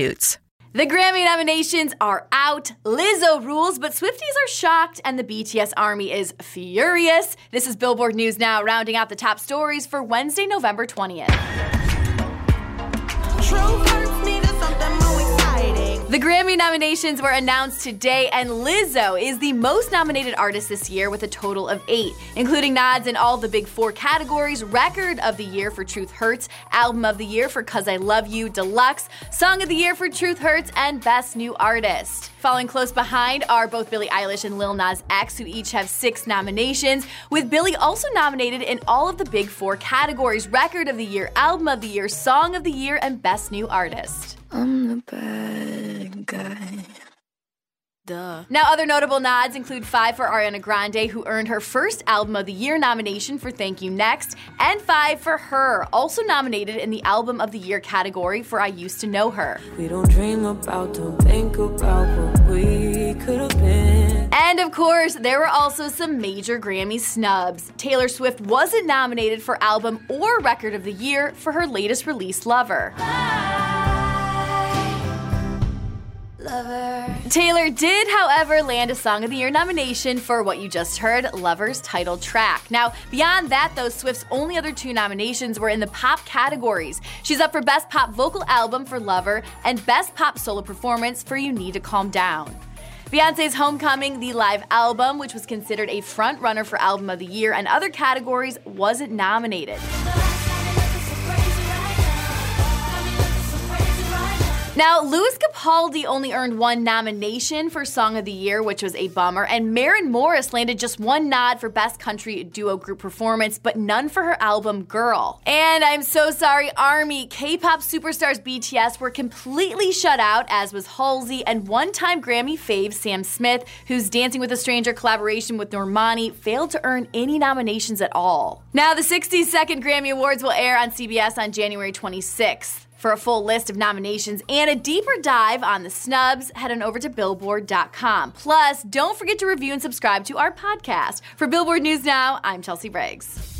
substitutes. The Grammy nominations are out. Lizzo rules, but Swifties are shocked, and the BTS army is furious. This is Billboard News Now, rounding out the top stories for Wednesday, November 20th. The Grammy nominations were announced today, and Lizzo is the most nominated artist this year with a total of eight, including nods in all the big four categories Record of the Year for Truth Hurts, Album of the Year for Cuz I Love You Deluxe, Song of the Year for Truth Hurts, and Best New Artist. Following close behind are both Billie Eilish and Lil Nas X, who each have six nominations, with Billie also nominated in all of the big four categories Record of the Year, Album of the Year, Song of the Year, and Best New Artist. I'm the guy. Duh. Now, other notable nods include five for Ariana Grande, who earned her first Album of the Year nomination for Thank You Next, and five for H.E.R., also nominated in the Album of the Year category for I Used to Know Her. We don't dream about, don't think about what we could have been. And of course, there were also some major Grammy snubs. Taylor Swift wasn't nominated for Album or Record of the Year for her latest release, Lover. Lover. Taylor did, however, land a Song of the Year nomination for what you just heard, Lover's title track. Now, beyond that, though, Swift's only other two nominations were in the pop categories. She's up for Best Pop Vocal Album for Lover and Best Pop Solo Performance for You Need to Calm Down. Beyonce's Homecoming, the live album, which was considered a front runner for Album of the Year and other categories, wasn't nominated. Now, Lewis Capaldi only earned one nomination for Song of the Year, which was a bummer, and Maren Morris landed just one nod for Best Country Duo Group Performance, but none for her album Girl. And I'm so sorry, Army, K-pop superstars BTS were completely shut out, as was Halsey, and one-time Grammy fave Sam Smith, whose Dancing with a Stranger collaboration with Normani failed to earn any nominations at all. Now, the 62nd Grammy Awards will air on CBS on January 26th. For a full list of nominations and a deeper dive on the snubs, head on over to Billboard.com. Plus, don't forget to review and subscribe to our podcast. For Billboard News Now, I'm Chelsea Briggs.